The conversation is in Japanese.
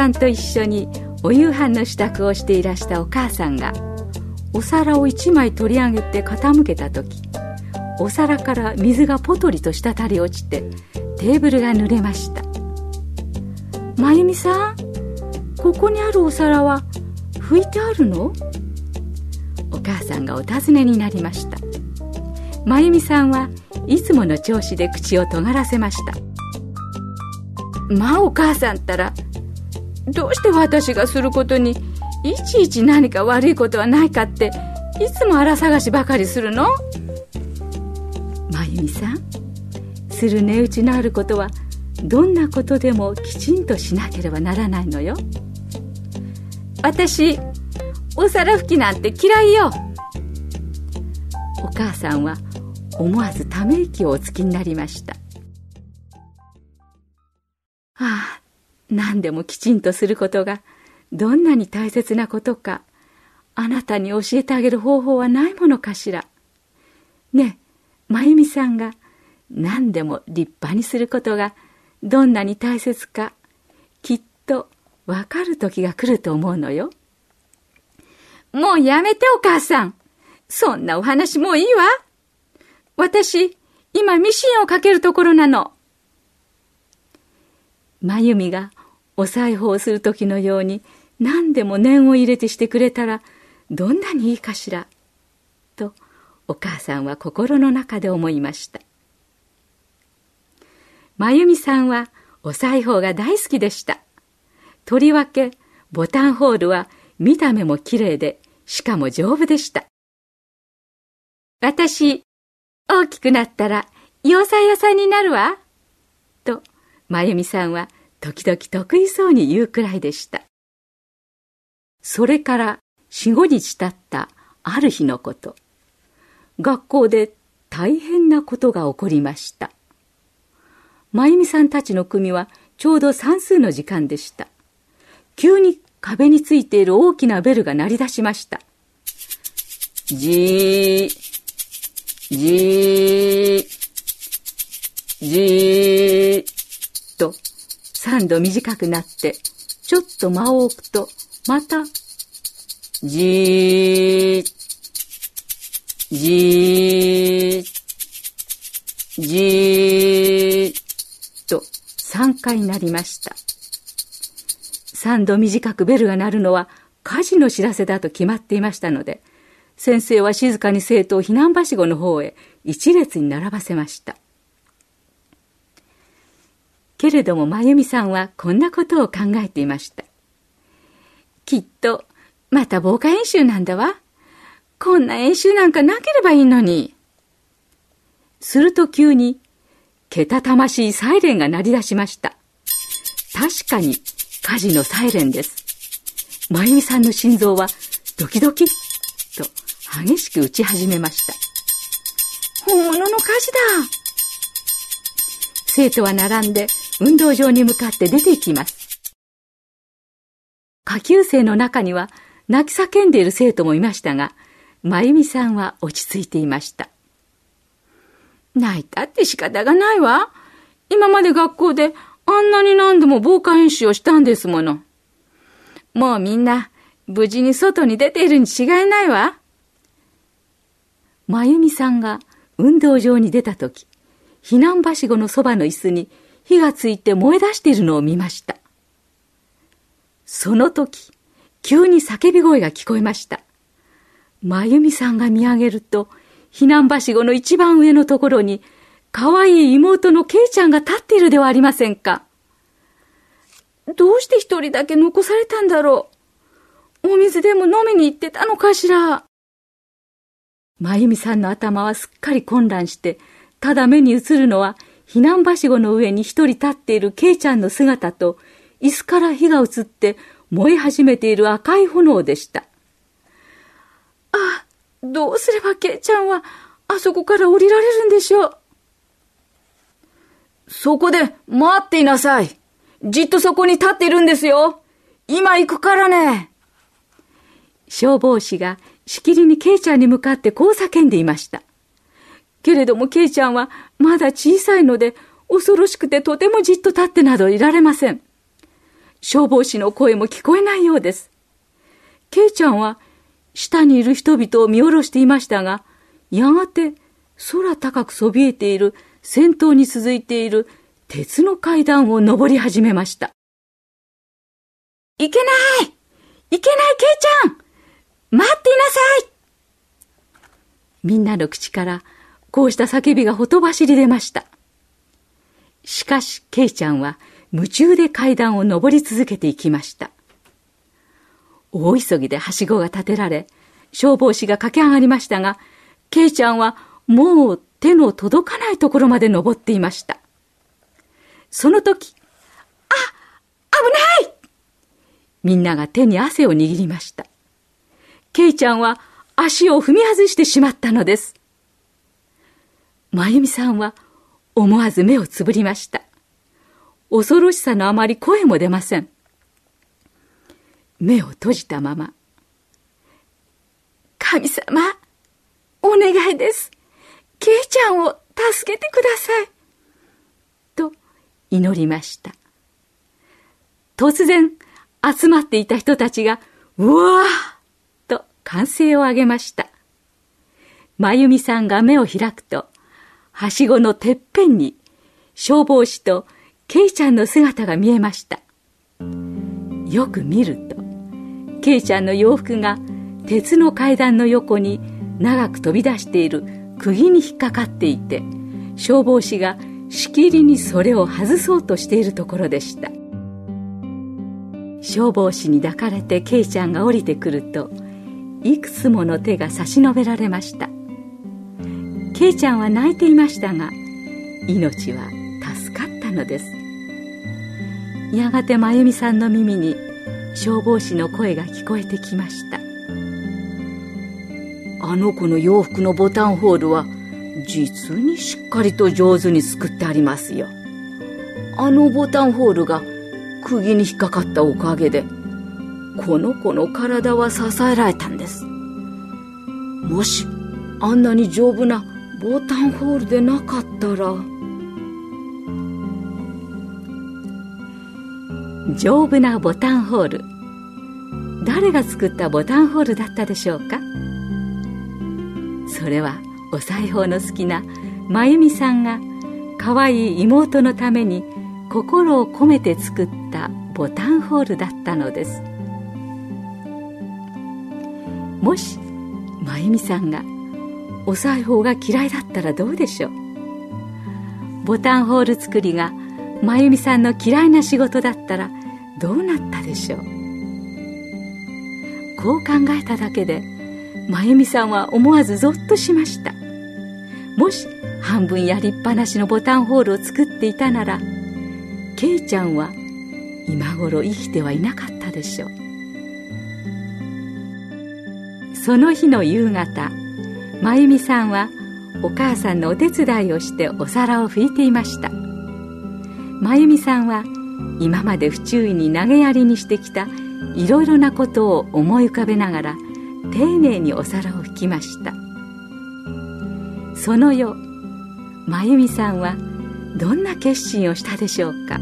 さんと一緒にお夕飯の支度をしていらしたお母さんがお皿を一枚取り上げて傾けた時お皿から水がポトリと滴り落ちてテーブルが濡れました真由美さんここにあるお皿は拭いてあるの？お母さんがお尋ねになりました真由美さんはいつもの調子で口を尖らせましたまあお母さんったらどうして私がすることにいちいち何か悪いことはないかっていつも荒探しばかりするの？真由美さんする値打ちのあることはどんなことでもきちんとしなければならないのよ。私お皿拭きなんて嫌いよ。お母さんは思わずため息をおつきになりました。ああ。何でもきちんとすることがどんなに大切なことかあなたに教えてあげる方法はないものかしら。ねえ真由美さんが何でも立派にすることがどんなに大切かきっとわかる時が来ると思うのよ。もうやめてお母さん。そんなお話もういいわ。私今ミシンをかけるところなの。真由美がお裁縫する時のように何でも念を入れてしてくれたらどんなにいいかしらとお母さんは心の中で思いました。真由美さんはお裁縫が大好きでした。とりわけボタンホールは見た目もきれいでしかも丈夫でした。私大きくなったら洋裁屋さんになるわ。と真由美さんは時々得意そうに言うくらいでした。それから四五日経ったある日のこと。学校で大変なことが起こりました。真由美さんたちの組はちょうど算数の時間でした。急に壁についている大きなベルが鳴り出しました。じー、じー、じー、3度短くなって、ちょっと間を置くと、また、じー、じー、じー、と3回なりました。3度短くベルが鳴るのは火事の知らせだと決まっていましたので、先生は静かに生徒を避難はしごの方へ一列に並ばせました。けれども真由美さんはこんなことを考えていました。きっと、また防火演習なんだわ。こんな演習なんかなければいいのに。すると急に、けたたましいサイレンが鳴り出しました。確かに火事のサイレンです。真由美さんの心臓はドキドキと激しく打ち始めました。本物の火事だ生徒は並んで運動場に向かって出て行きます。下級生の中には泣き叫んでいる生徒もいましたが、真由美さんは落ち着いていました。泣いたって仕方がないわ。今まで学校であんなに何度も防火演習をしたんですもの。もうみんな無事に外に出ているに違いないわ。真由美さんが運動場に出た時、避難はしごのそばの椅子に火がついて燃え出しているのを見ました。その時、急に叫び声が聞こえました。真由美さんが見上げると、避難はしごの一番上のところに、可愛い妹のケイちゃんが立っているではありませんか。どうして一人だけ残されたんだろう。お水でも飲みに行ってたのかしら。まゆみさんの頭はすっかり混乱して、ただ目に映るのは、避難はしごの上に一人立っているケイちゃんの姿と、椅子から火が移って燃え始めている赤い炎でした。あ、どうすればケイちゃんは、あそこから降りられるんでしょう？そこで待っていなさい。じっとそこに立っているんですよ。今行くからね。消防士がしきりにケイちゃんに向かってこう叫んでいました。けれどもケイちゃんはまだ小さいので恐ろしくてとてもじっと立ってなどいられません。消防士の声も聞こえないようです。ケイちゃんは下にいる人々を見下ろしていましたが、やがて空高くそびえている先頭に続いている鉄の階段を登り始めました。いけないいけないケイちゃん待っていなさいみんなの口からこうした叫びがほとばしり出ました。しかし、ケイちゃんは夢中で階段を登り続けていきました。大急ぎではしごが立てられ、消防士が駆け上がりましたが、ケイちゃんはもう手の届かないところまで登っていました。その時、あ、危ないみんなが手に汗を握りました。ケイちゃんは足を踏み外してしまったのです。まゆみさんは思わず目をつぶりました。恐ろしさのあまり声も出ません。目を閉じたまま。神様、お願いです。ケイちゃんを助けてください。と祈りました。突然、集まっていた人たちが、うわーと歓声を上げました。まゆみさんが目を開くと、はしごのてっぺんに消防士とケイちゃんの姿が見えました。よく見ると、ケイちゃんの洋服が鉄の階段の横に長く飛び出している釘に引っかかっていて消防士がしきりにそれを外そうとしているところでした消防士に抱かれてケイちゃんが降りてくるといくつもの手が差し伸べられましたケイちゃんは泣いていましたが命は助かったのですやがて真由美さんの耳に消防士の声が聞こえてきましたあの子の洋服のボタンホールは実にしっかりと上手に作ってありますよ。あのボタンホールが釘に引っかかったおかげでこの子の体は支えられたんです。もしあんなに丈夫なボタンホールでなかったら。丈夫なボタンホール。誰が作ったボタンホールだったでしょうか？それはお裁縫の好きな真由美さんが可愛い妹のために心を込めて作ったボタンホールだったのです。もし真由美さんがお裁縫が嫌いだったらどうでしょう。ボタンホール作りが真由美さんの嫌いな仕事だったらどうなったでしょう。こう考えただけで真由美さんは思わずゾッとしました。もし半分やりっぱなしのボタンホールを作っていたならケイちゃんは今頃生きてはいなかったでしょう。その日の夕方真由美さんはお母さんのお手伝いをしてお皿を拭いていました。真由美さんは今まで不注意に投げやりにしてきたいろいろなことを思い浮かべながら丁寧にお皿を拭きました。その夜真由美さんはどんな決心をしたでしょうか。